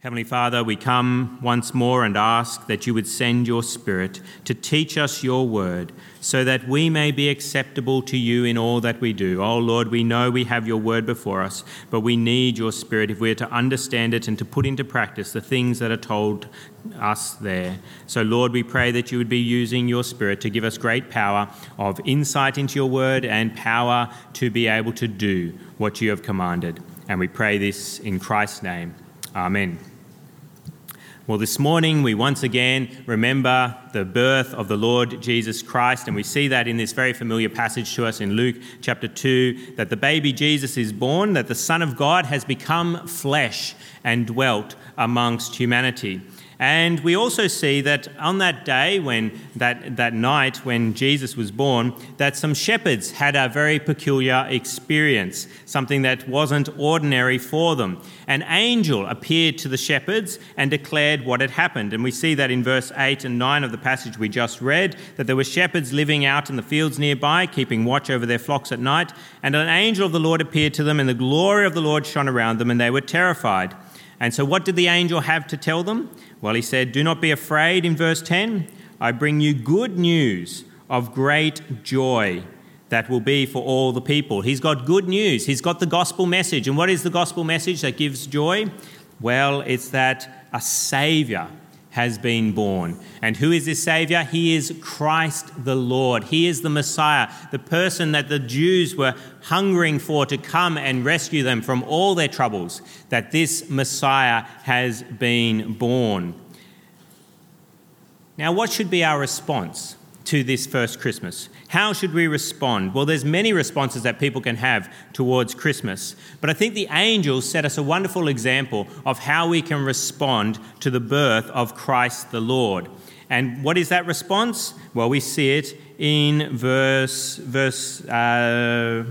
Heavenly Father, we come once more and ask that you would send your Spirit to teach us your word so that we may be acceptable to you in all that we do. Oh Lord, we know we have your word before us, but we need your Spirit if we are to understand it and to put into practice the things that are told us there. So, Lord, we pray that you would be using your Spirit to give us great power of insight into your word and power to be able to do what you have commanded. And we pray this in Christ's name. Amen. Well, this morning we once again remember the birth of the Lord Jesus Christ, and we see that in this very familiar passage to us in Luke chapter 2 that the baby Jesus is born, that the Son of God has become flesh and dwelt amongst humanity. And we also see that on that day, when that, that night when Jesus was born, that some shepherds had a very peculiar experience, something that wasn't ordinary for them. An angel appeared to the shepherds and declared what had happened. And we see that in verse 8 and 9 of the passage we just read, that there were shepherds living out in the fields nearby, keeping watch over their flocks at night. And an angel of the Lord appeared to them, and the glory of the Lord shone around them, and they were terrified. And so, what did the angel have to tell them? Well, he said, Do not be afraid in verse 10. I bring you good news of great joy that will be for all the people. He's got good news. He's got the gospel message. And what is the gospel message that gives joy? Well, it's that a Savior has been born. And who is this Savior? He is Christ the Lord. He is the Messiah, the person that the Jews were hungering for to come and rescue them from all their troubles, that this Messiah has been born. Now, what should be our response to this first Christmas? How should we respond? Well, there's many responses that people can have towards Christmas, but I think the angels set us a wonderful example of how we can respond to the birth of Christ the Lord. And what is that response? Well, we see it in verse verse. Uh,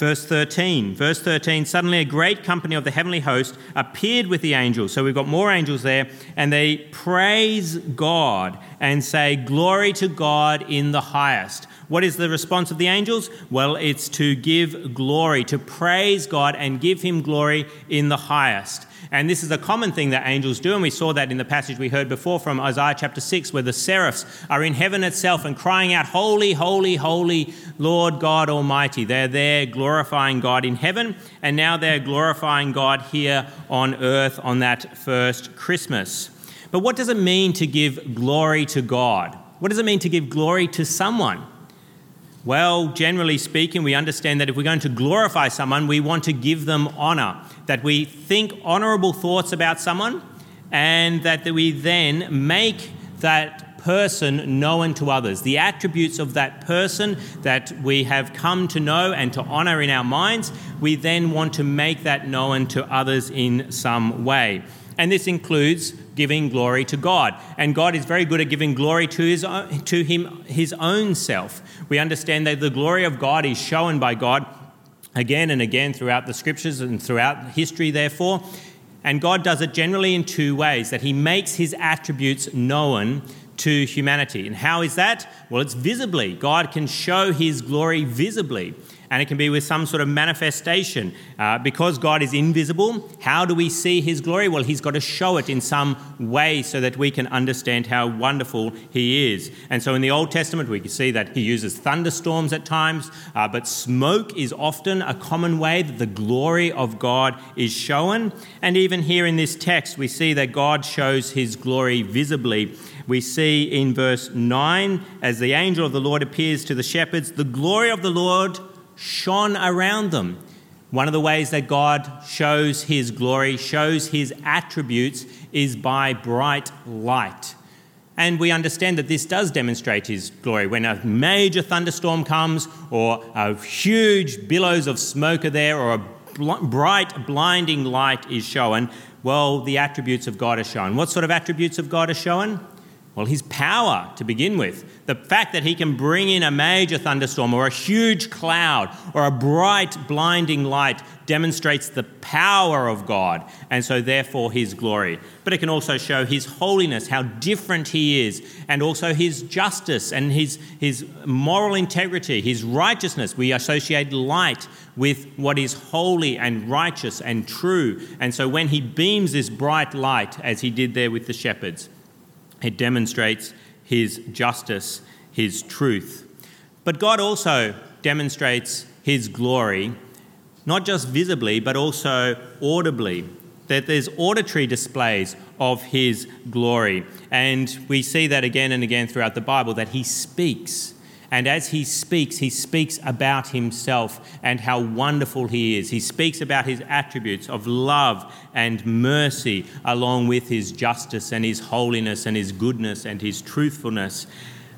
Verse 13. Verse 13 suddenly a great company of the heavenly host appeared with the angels. So we've got more angels there, and they praise God and say, Glory to God in the highest. What is the response of the angels? Well, it's to give glory, to praise God and give him glory in the highest. And this is a common thing that angels do, and we saw that in the passage we heard before from Isaiah chapter 6, where the seraphs are in heaven itself and crying out, Holy, holy, holy, Lord God Almighty. They're there glorifying God in heaven, and now they're glorifying God here on earth on that first Christmas. But what does it mean to give glory to God? What does it mean to give glory to someone? Well, generally speaking, we understand that if we're going to glorify someone, we want to give them honor, that we think honorable thoughts about someone, and that we then make that person known to others. The attributes of that person that we have come to know and to honor in our minds, we then want to make that known to others in some way. And this includes giving glory to God. And God is very good at giving glory to his, own, to him, his own self. We understand that the glory of God is shown by God again and again throughout the scriptures and throughout history, therefore. And God does it generally in two ways that He makes His attributes known to humanity. And how is that? Well, it's visibly. God can show His glory visibly and it can be with some sort of manifestation. Uh, because God is invisible, how do we see His glory? Well, He's got to show it in some way so that we can understand how wonderful He is. And so in the Old Testament, we can see that He uses thunderstorms at times, uh, but smoke is often a common way that the glory of God is shown. And even here in this text, we see that God shows His glory visibly we see in verse 9, as the angel of the Lord appears to the shepherds, the glory of the Lord shone around them. One of the ways that God shows his glory, shows his attributes, is by bright light. And we understand that this does demonstrate his glory. When a major thunderstorm comes, or a huge billows of smoke are there, or a bright, blinding light is shown, well, the attributes of God are shown. What sort of attributes of God are shown? Well, his power to begin with. The fact that he can bring in a major thunderstorm or a huge cloud or a bright, blinding light demonstrates the power of God and so, therefore, his glory. But it can also show his holiness, how different he is, and also his justice and his, his moral integrity, his righteousness. We associate light with what is holy and righteous and true. And so, when he beams this bright light, as he did there with the shepherds, it demonstrates his justice, his truth. But God also demonstrates his glory, not just visibly, but also audibly. That there's auditory displays of his glory. And we see that again and again throughout the Bible that he speaks. And as he speaks, he speaks about himself and how wonderful he is. He speaks about his attributes of love and mercy, along with his justice and his holiness and his goodness and his truthfulness.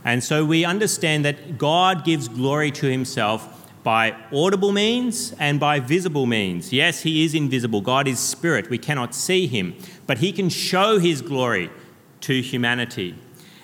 And so we understand that God gives glory to himself by audible means and by visible means. Yes, he is invisible. God is spirit. We cannot see him, but he can show his glory to humanity.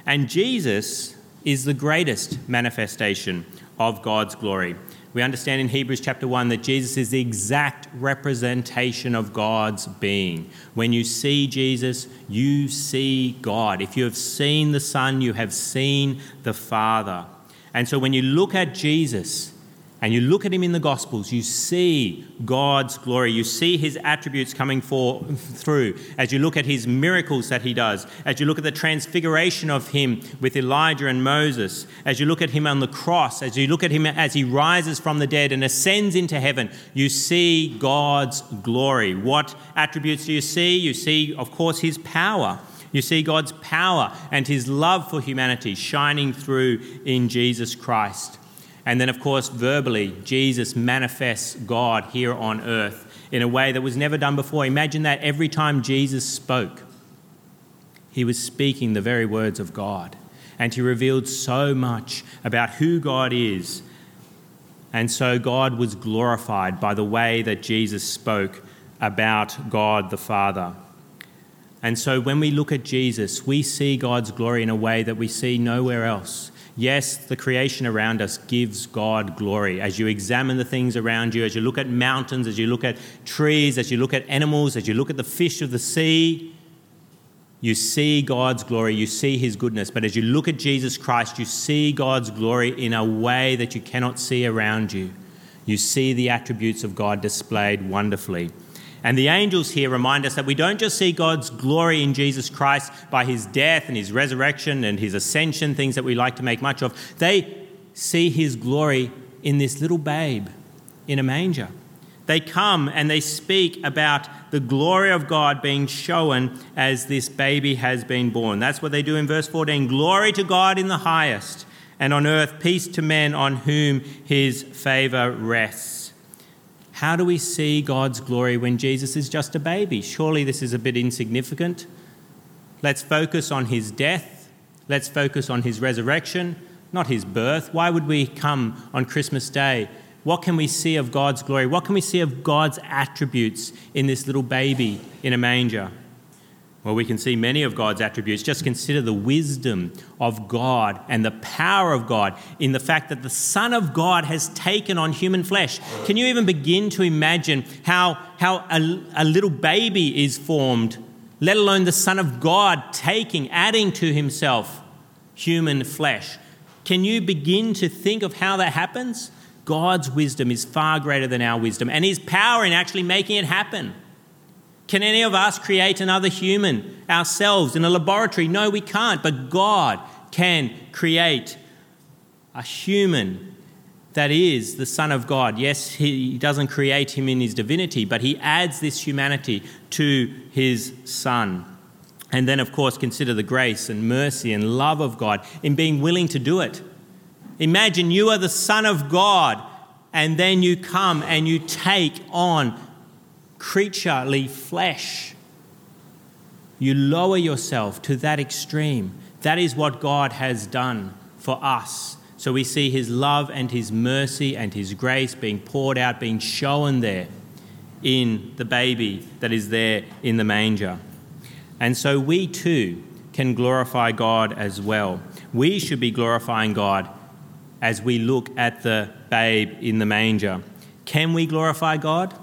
And Jesus is the greatest manifestation of God's glory. We understand in Hebrews chapter 1 that Jesus is the exact representation of God's being. When you see Jesus, you see God. If you have seen the Son, you have seen the Father. And so when you look at Jesus, and you look at him in the Gospels, you see God's glory. You see his attributes coming for, through as you look at his miracles that he does, as you look at the transfiguration of him with Elijah and Moses, as you look at him on the cross, as you look at him as he rises from the dead and ascends into heaven, you see God's glory. What attributes do you see? You see, of course, his power. You see God's power and his love for humanity shining through in Jesus Christ. And then, of course, verbally, Jesus manifests God here on earth in a way that was never done before. Imagine that every time Jesus spoke, he was speaking the very words of God. And he revealed so much about who God is. And so God was glorified by the way that Jesus spoke about God the Father. And so when we look at Jesus, we see God's glory in a way that we see nowhere else. Yes, the creation around us gives God glory. As you examine the things around you, as you look at mountains, as you look at trees, as you look at animals, as you look at the fish of the sea, you see God's glory, you see His goodness. But as you look at Jesus Christ, you see God's glory in a way that you cannot see around you. You see the attributes of God displayed wonderfully. And the angels here remind us that we don't just see God's glory in Jesus Christ by his death and his resurrection and his ascension, things that we like to make much of. They see his glory in this little babe in a manger. They come and they speak about the glory of God being shown as this baby has been born. That's what they do in verse 14 Glory to God in the highest, and on earth peace to men on whom his favor rests. How do we see God's glory when Jesus is just a baby? Surely this is a bit insignificant. Let's focus on his death. Let's focus on his resurrection, not his birth. Why would we come on Christmas Day? What can we see of God's glory? What can we see of God's attributes in this little baby in a manger? Well, we can see many of God's attributes. Just consider the wisdom of God and the power of God in the fact that the Son of God has taken on human flesh. Can you even begin to imagine how, how a, a little baby is formed, let alone the Son of God taking, adding to himself human flesh? Can you begin to think of how that happens? God's wisdom is far greater than our wisdom, and his power in actually making it happen. Can any of us create another human ourselves in a laboratory? No, we can't. But God can create a human that is the Son of God. Yes, He doesn't create him in his divinity, but He adds this humanity to His Son. And then, of course, consider the grace and mercy and love of God in being willing to do it. Imagine you are the Son of God, and then you come and you take on creaturely flesh. You lower yourself to that extreme. That is what God has done for us. So we see his love and his mercy and his grace being poured out, being shown there in the baby that is there in the manger. And so we too can glorify God as well. We should be glorifying God as we look at the babe in the manger. Can we glorify God?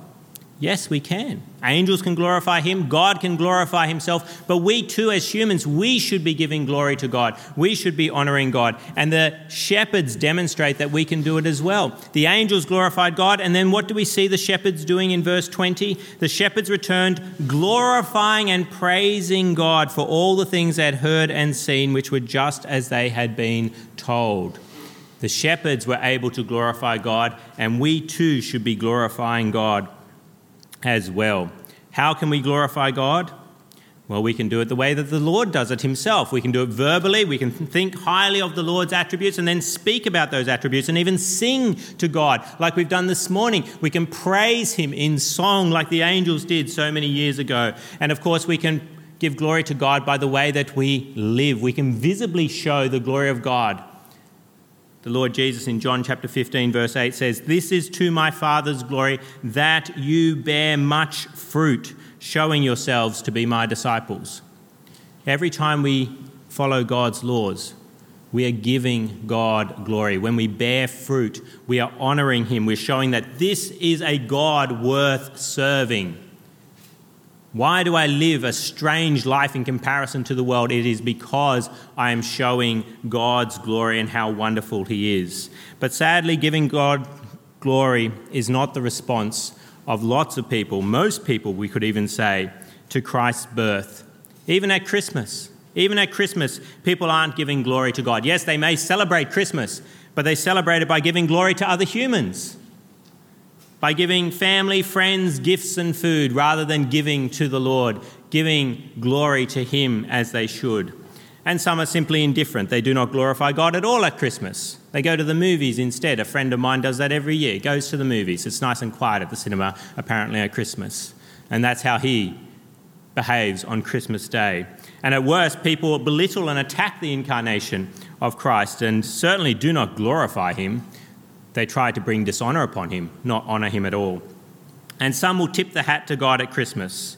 Yes, we can. Angels can glorify him, God can glorify himself, but we too, as humans, we should be giving glory to God. We should be honoring God. And the shepherds demonstrate that we can do it as well. The angels glorified God, and then what do we see the shepherds doing in verse 20? The shepherds returned, glorifying and praising God for all the things they had heard and seen, which were just as they had been told. The shepherds were able to glorify God, and we too should be glorifying God as well. How can we glorify God? Well, we can do it the way that the Lord does it himself. We can do it verbally. We can think highly of the Lord's attributes and then speak about those attributes and even sing to God like we've done this morning. We can praise him in song like the angels did so many years ago. And of course, we can give glory to God by the way that we live. We can visibly show the glory of God the Lord Jesus in John chapter 15, verse 8 says, This is to my Father's glory that you bear much fruit, showing yourselves to be my disciples. Every time we follow God's laws, we are giving God glory. When we bear fruit, we are honoring Him. We're showing that this is a God worth serving. Why do I live a strange life in comparison to the world? It is because I am showing God's glory and how wonderful He is. But sadly, giving God glory is not the response of lots of people, most people, we could even say, to Christ's birth. Even at Christmas, even at Christmas, people aren't giving glory to God. Yes, they may celebrate Christmas, but they celebrate it by giving glory to other humans by giving family, friends gifts and food rather than giving to the Lord, giving glory to Him as they should. And some are simply indifferent. They do not glorify God at all at Christmas. They go to the movies instead. A friend of mine does that every year, goes to the movies. It's nice and quiet at the cinema, apparently, at Christmas. And that's how he behaves on Christmas Day. And at worst, people belittle and attack the incarnation of Christ and certainly do not glorify him they try to bring dishonor upon him, not honor him at all. And some will tip the hat to God at Christmas,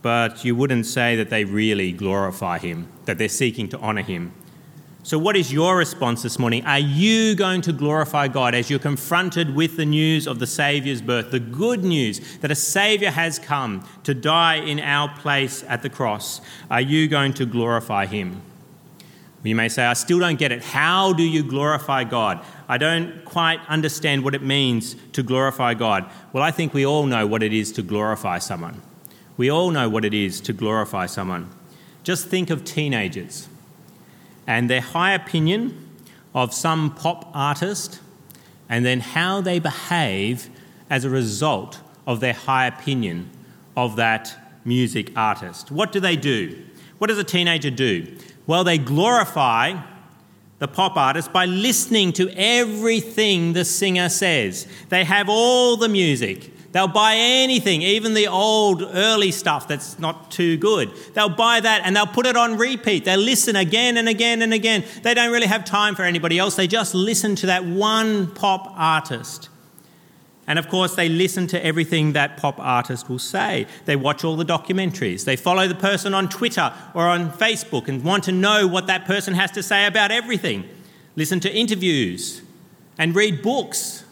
but you wouldn't say that they really glorify him, that they're seeking to honor him. So, what is your response this morning? Are you going to glorify God as you're confronted with the news of the Saviour's birth, the good news that a Saviour has come to die in our place at the cross? Are you going to glorify Him? You may say, I still don't get it. How do you glorify God? I don't quite understand what it means to glorify God. Well, I think we all know what it is to glorify someone. We all know what it is to glorify someone. Just think of teenagers and their high opinion of some pop artist and then how they behave as a result of their high opinion of that music artist. What do they do? What does a teenager do? Well, they glorify the pop artist by listening to everything the singer says. They have all the music. They'll buy anything, even the old early stuff that's not too good. They'll buy that and they'll put it on repeat. They'll listen again and again and again. They don't really have time for anybody else. They just listen to that one pop artist. And of course, they listen to everything that pop artist will say. They watch all the documentaries. They follow the person on Twitter or on Facebook and want to know what that person has to say about everything. Listen to interviews and read books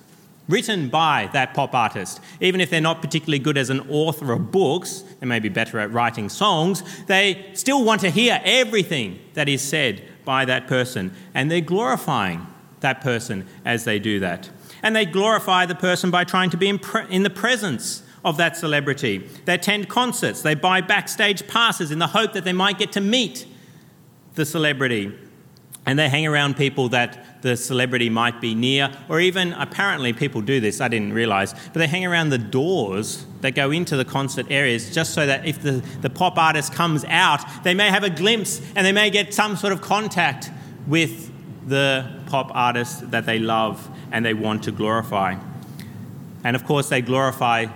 written by that pop artist. Even if they're not particularly good as an author of books, they may be better at writing songs, they still want to hear everything that is said by that person. And they're glorifying that person as they do that and they glorify the person by trying to be in, pre- in the presence of that celebrity. They attend concerts, they buy backstage passes in the hope that they might get to meet the celebrity. And they hang around people that the celebrity might be near, or even apparently people do this, I didn't realize, but they hang around the doors that go into the concert areas just so that if the, the pop artist comes out, they may have a glimpse and they may get some sort of contact with the pop artist that they love and they want to glorify. And of course, they glorify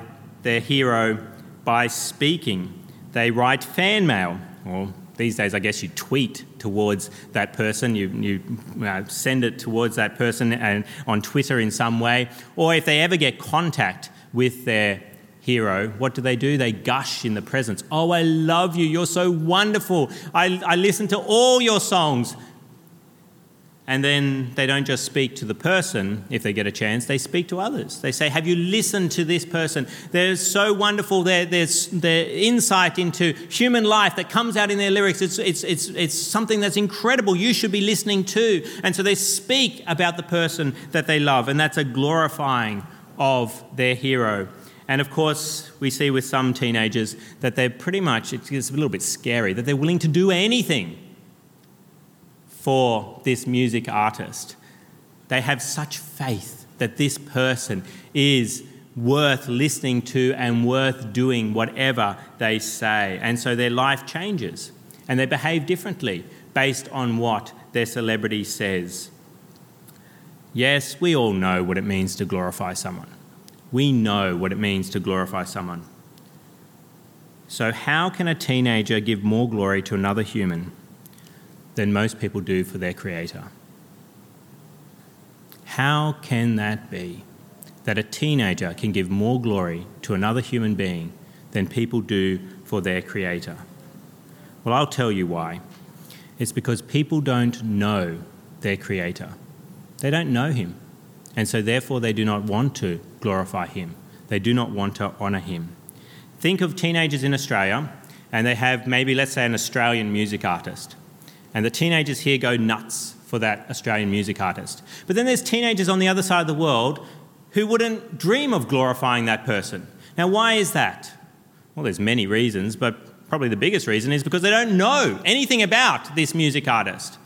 their hero by speaking. They write fan mail, or these days, I guess you tweet towards that person, you, you uh, send it towards that person and on Twitter in some way, or if they ever get contact with their hero, what do they do? They gush in the presence. Oh, I love you. You're so wonderful. I, I listen to all your songs. And then they don't just speak to the person if they get a chance, they speak to others. They say, Have you listened to this person? They're so wonderful. They're, there's their insight into human life that comes out in their lyrics. It's, it's, it's, it's something that's incredible. You should be listening to. And so they speak about the person that they love, and that's a glorifying of their hero. And of course, we see with some teenagers that they're pretty much, it's a little bit scary, that they're willing to do anything for this music artist. They have such faith that this person is worth listening to and worth doing whatever they say. And so their life changes and they behave differently based on what their celebrity says. Yes, we all know what it means to glorify someone we know what it means to glorify someone. So, how can a teenager give more glory to another human than most people do for their creator? How can that be that a teenager can give more glory to another human being than people do for their creator? Well, I'll tell you why. It's because people don't know their creator, they don't know him. And so, therefore, they do not want to glorify Him. They do not want to honour Him. Think of teenagers in Australia, and they have maybe, let's say, an Australian music artist. And the teenagers here go nuts for that Australian music artist. But then there's teenagers on the other side of the world who wouldn't dream of glorifying that person. Now, why is that? Well, there's many reasons, but probably the biggest reason is because they don't know anything about this music artist.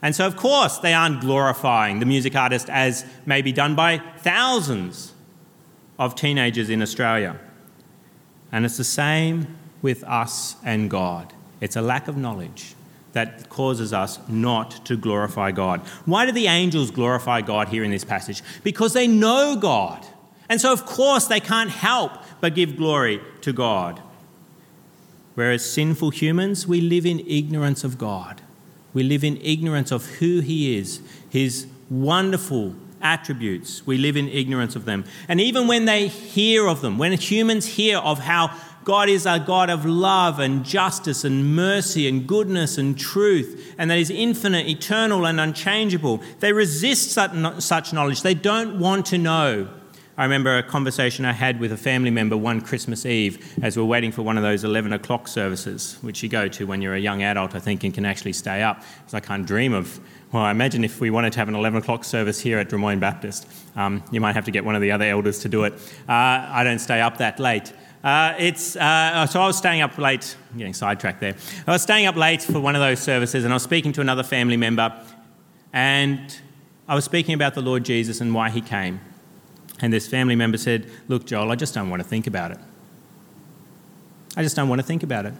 And so, of course, they aren't glorifying the music artist as may be done by thousands of teenagers in Australia. And it's the same with us and God. It's a lack of knowledge that causes us not to glorify God. Why do the angels glorify God here in this passage? Because they know God. And so, of course, they can't help but give glory to God. Whereas sinful humans, we live in ignorance of God. We live in ignorance of who He is, His wonderful attributes. We live in ignorance of them. And even when they hear of them, when humans hear of how God is a God of love and justice and mercy and goodness and truth, and that is infinite, eternal, and unchangeable, they resist such knowledge. They don't want to know. I remember a conversation I had with a family member one Christmas Eve as we are waiting for one of those 11 o'clock services, which you go to when you're a young adult, I think, and can actually stay up. Because I can't dream of, well, I imagine if we wanted to have an 11 o'clock service here at Drummoyne Baptist, um, you might have to get one of the other elders to do it. Uh, I don't stay up that late. Uh, it's, uh, so I was staying up late, getting sidetracked there. I was staying up late for one of those services, and I was speaking to another family member, and I was speaking about the Lord Jesus and why he came. And this family member said, Look, Joel, I just don't want to think about it. I just don't want to think about it.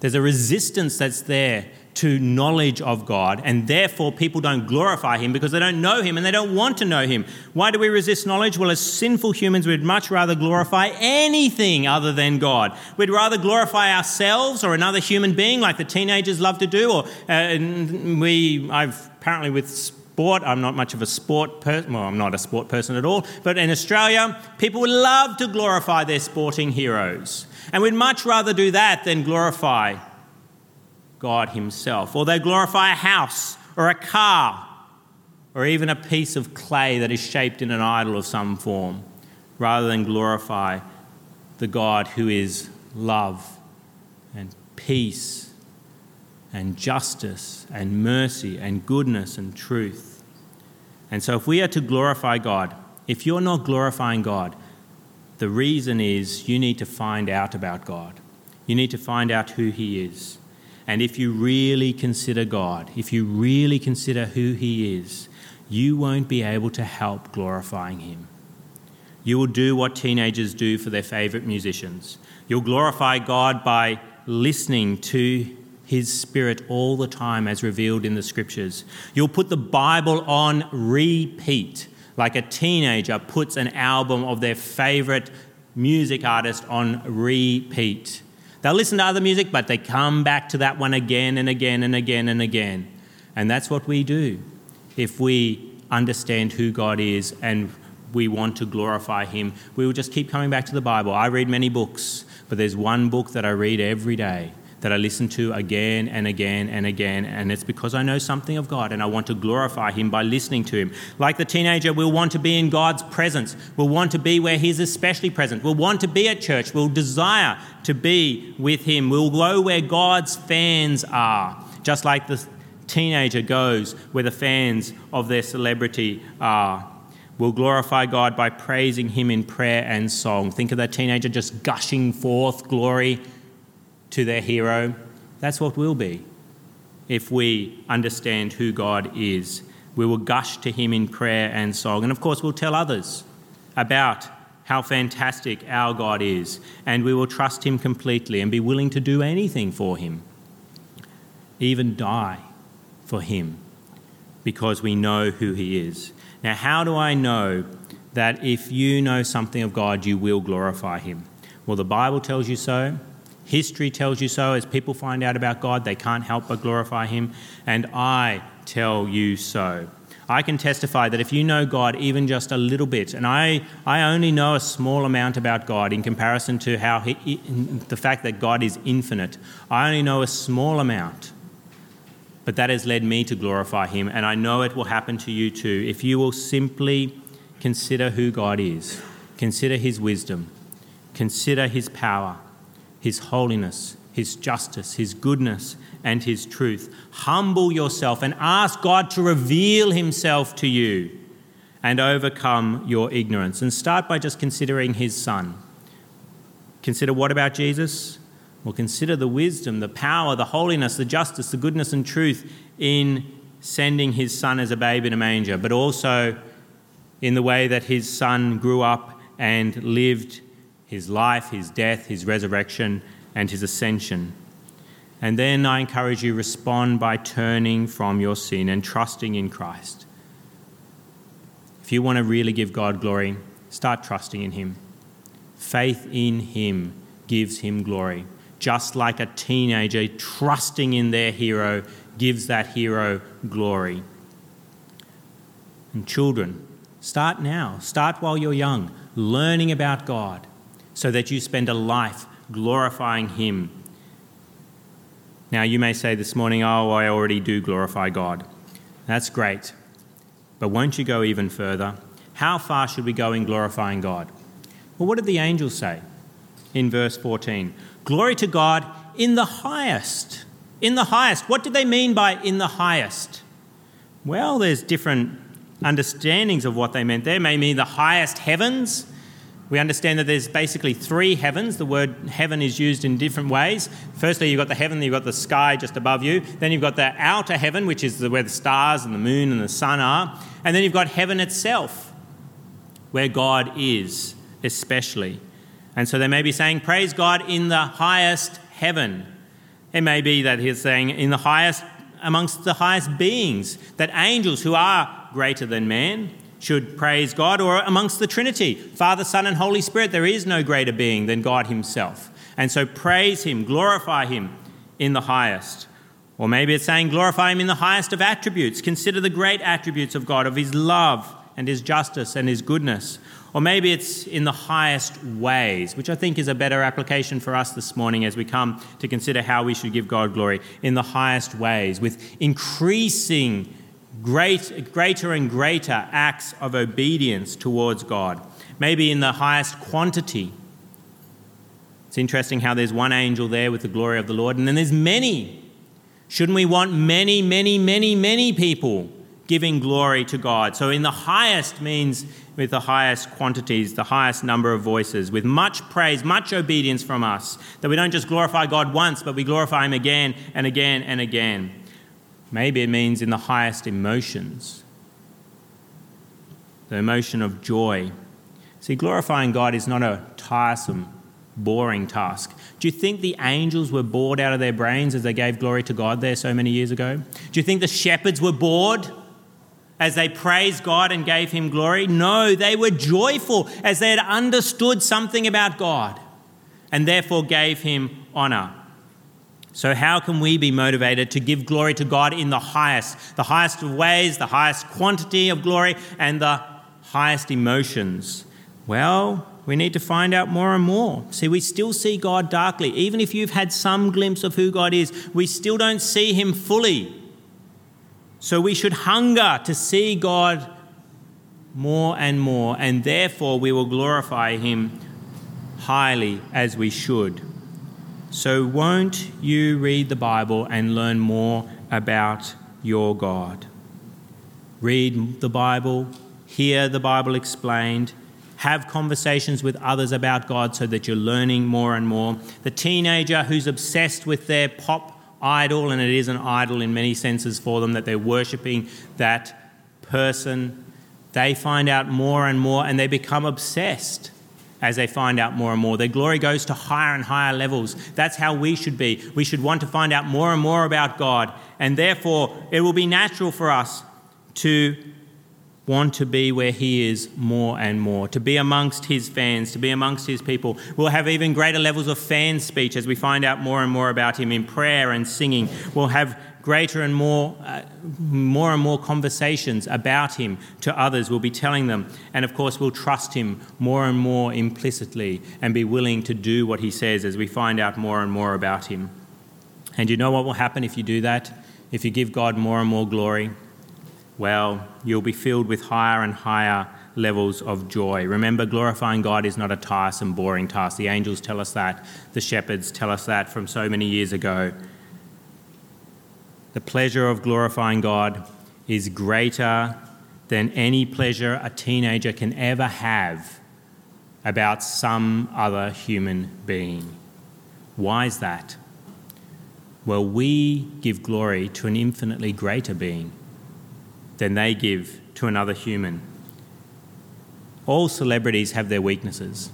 There's a resistance that's there to knowledge of God, and therefore people don't glorify Him because they don't know Him and they don't want to know Him. Why do we resist knowledge? Well, as sinful humans, we'd much rather glorify anything other than God. We'd rather glorify ourselves or another human being, like the teenagers love to do, or uh, we, I've apparently with sport. I'm not much of a sport person. Well, I'm not a sport person at all. But in Australia, people would love to glorify their sporting heroes. And we'd much rather do that than glorify God Himself. Or they glorify a house or a car or even a piece of clay that is shaped in an idol of some form, rather than glorify the God who is love and peace and justice and mercy and goodness and truth. And so, if we are to glorify God, if you're not glorifying God, the reason is you need to find out about God. You need to find out who He is. And if you really consider God, if you really consider who He is, you won't be able to help glorifying Him. You will do what teenagers do for their favourite musicians. You'll glorify God by listening to his Spirit all the time as revealed in the Scriptures. You'll put the Bible on repeat, like a teenager puts an album of their favourite music artist on repeat. They'll listen to other music, but they come back to that one again and again and again and again. And that's what we do if we understand who God is and we want to glorify Him, we will just keep coming back to the Bible. I read many books, but there's one book that I read every day that I listen to again and again and again, and it's because I know something of God and I want to glorify Him by listening to Him. Like the teenager, we'll want to be in God's presence. We'll want to be where He's especially present. We'll want to be at church. We'll desire to be with Him. We'll go where God's fans are, just like the teenager goes where the fans of their celebrity are. We'll glorify God by praising Him in prayer and song. Think of that teenager just gushing forth glory to their hero. That's what we'll be if we understand who God is. We will gush to Him in prayer and song. And of course, we'll tell others about how fantastic our God is. And we will trust Him completely and be willing to do anything for Him, even die for Him, because we know who He is. Now, how do I know that if you know something of God, you will glorify Him? Well, the Bible tells you so. History tells you so. As people find out about God, they can't help but glorify Him. And I tell you so. I can testify that if you know God even just a little bit, and I, I only know a small amount about God in comparison to how he, the fact that God is infinite, I only know a small amount. But that has led me to glorify Him, and I know it will happen to you too if you will simply consider who God is, consider His wisdom, consider His power, his holiness, His justice, His goodness, and His truth. Humble yourself and ask God to reveal Himself to you and overcome your ignorance. And start by just considering His Son. Consider what about Jesus? Well, consider the wisdom, the power, the holiness, the justice, the goodness, and truth in sending His Son as a babe in a manger, but also in the way that His Son grew up and lived his life, his death, his resurrection, and his ascension. And then I encourage you respond by turning from your sin and trusting in Christ. If you want to really give God glory, start trusting in him. Faith in him gives him glory. Just like a teenager trusting in their hero gives that hero glory. And children, start now. Start while you're young, learning about God so that you spend a life glorifying Him. Now, you may say this morning, Oh, I already do glorify God. That's great. But won't you go even further? How far should we go in glorifying God? Well, what did the angels say in verse 14? Glory to God in the highest. In the highest. What did they mean by in the highest? Well, there's different understandings of what they meant there. May mean the highest heavens, we understand that there's basically three heavens. The word heaven is used in different ways. Firstly, you've got the heaven, you've got the sky just above you. Then you've got the outer heaven, which is where the stars and the moon and the sun are. And then you've got heaven itself, where God is, especially. And so they may be saying, Praise God in the highest heaven. It may be that he's saying, In the highest, amongst the highest beings, that angels who are greater than man should praise God, or amongst the Trinity, Father, Son, and Holy Spirit, there is no greater being than God Himself. And so praise Him, glorify Him in the highest. Or maybe it's saying glorify Him in the highest of attributes. Consider the great attributes of God, of His love and His justice and His goodness. Or maybe it's in the highest ways, which I think is a better application for us this morning as we come to consider how we should give God glory. In the highest ways, with increasing great, greater and greater acts of obedience towards God, maybe in the highest quantity. It's interesting how there's one angel there with the glory of the Lord, and then there's many. Shouldn't we want many, many, many, many people giving glory to God? So, in the highest means with the highest quantities, the highest number of voices, with much praise, much obedience from us, that we don't just glorify God once, but we glorify Him again and again and again. Maybe it means in the highest emotions, the emotion of joy. See, glorifying God is not a tiresome, boring task. Do you think the angels were bored out of their brains as they gave glory to God there so many years ago? Do you think the shepherds were bored as they praised God and gave him glory? No, they were joyful as they had understood something about God and therefore gave him honor. So, how can we be motivated to give glory to God in the highest, the highest of ways, the highest quantity of glory, and the highest emotions? Well, we need to find out more and more. See, we still see God darkly. Even if you've had some glimpse of who God is, we still don't see Him fully. So we should hunger to see God more and more, and therefore we will glorify Him highly as we should. So, won't you read the Bible and learn more about your God? Read the Bible, hear the Bible explained, have conversations with others about God so that you're learning more and more. The teenager who's obsessed with their pop idol, and it is an idol in many senses for them, that they're worshipping that person, they find out more and more and they become obsessed as they find out more and more. Their glory goes to higher and higher levels. That's how we should be. We should want to find out more and more about God, and therefore it will be natural for us to want to be where He is more and more, to be amongst His fans, to be amongst His people. We'll have even greater levels of fan speech as we find out more and more about Him in prayer and singing. We'll have greater and more, uh, more and more conversations about Him to others. We'll be telling them, and of course, we'll trust Him more and more implicitly and be willing to do what He says as we find out more and more about Him. And you know what will happen if you do that? If you give God more and more glory? well, you'll be filled with higher and higher levels of joy. Remember, glorifying God is not a tiresome, boring task. The angels tell us that, the shepherds tell us that from so many years ago. The pleasure of glorifying God is greater than any pleasure a teenager can ever have about some other human being. Why is that? Well, we give glory to an infinitely greater being than they give to another human. All celebrities have their weaknesses.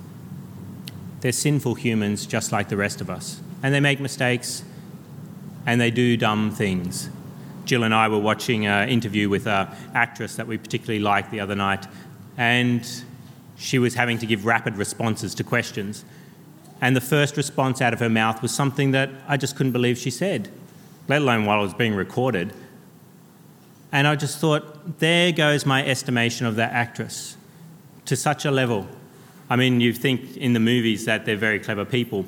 They're sinful humans just like the rest of us, and they make mistakes and they do dumb things. Jill and I were watching an interview with an actress that we particularly liked the other night, and she was having to give rapid responses to questions. And the first response out of her mouth was something that I just couldn't believe she said, let alone while it was being recorded. And I just thought, there goes my estimation of that actress to such a level. I mean, you think in the movies that they're very clever people,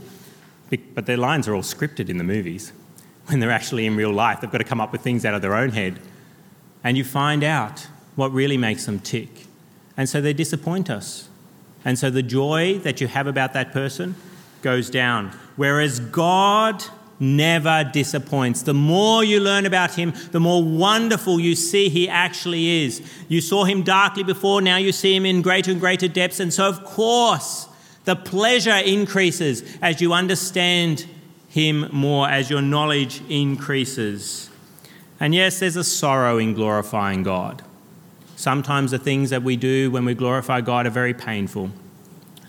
but their lines are all scripted in the movies. When they're actually in real life, they've got to come up with things out of their own head. And you find out what really makes them tick. And so they disappoint us. And so the joy that you have about that person goes down. Whereas God never disappoints. The more you learn about him, the more wonderful you see he actually is. You saw him darkly before, now you see him in greater and greater depths. And so, of course, the pleasure increases as you understand him more, as your knowledge increases. And yes, there's a sorrow in glorifying God. Sometimes the things that we do when we glorify God are very painful.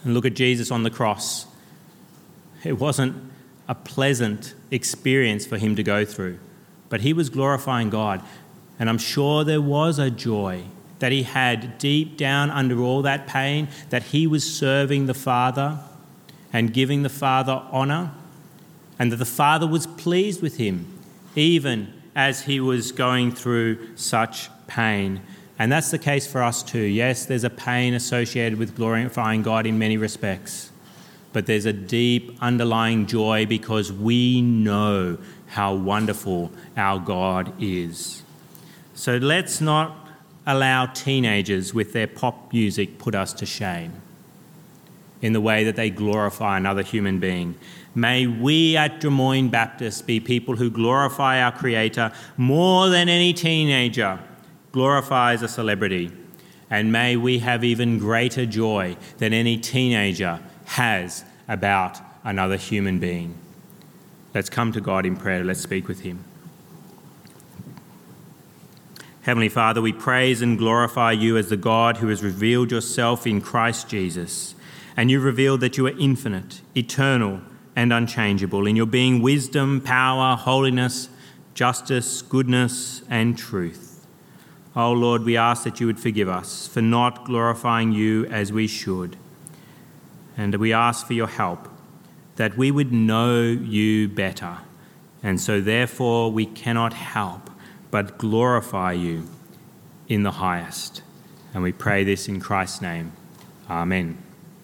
And look at Jesus on the cross. It wasn't a pleasant experience for him to go through. But he was glorifying God. And I'm sure there was a joy that he had deep down under all that pain, that he was serving the Father and giving the Father honor, and that the Father was pleased with him, even as he was going through such pain. And that's the case for us too. Yes, there's a pain associated with glorifying God in many respects but there's a deep underlying joy because we know how wonderful our God is. So let's not allow teenagers with their pop music put us to shame in the way that they glorify another human being. May we at Drummoyne Baptist be people who glorify our Creator more than any teenager glorifies a celebrity. And may we have even greater joy than any teenager has about another human being. Let's come to God in prayer. Let's speak with Him. Heavenly Father, we praise and glorify you as the God who has revealed yourself in Christ Jesus. And you revealed that you are infinite, eternal, and unchangeable in your being wisdom, power, holiness, justice, goodness, and truth. Oh Lord, we ask that you would forgive us for not glorifying you as we should. And we ask for your help that we would know you better. And so, therefore, we cannot help but glorify you in the highest. And we pray this in Christ's name. Amen.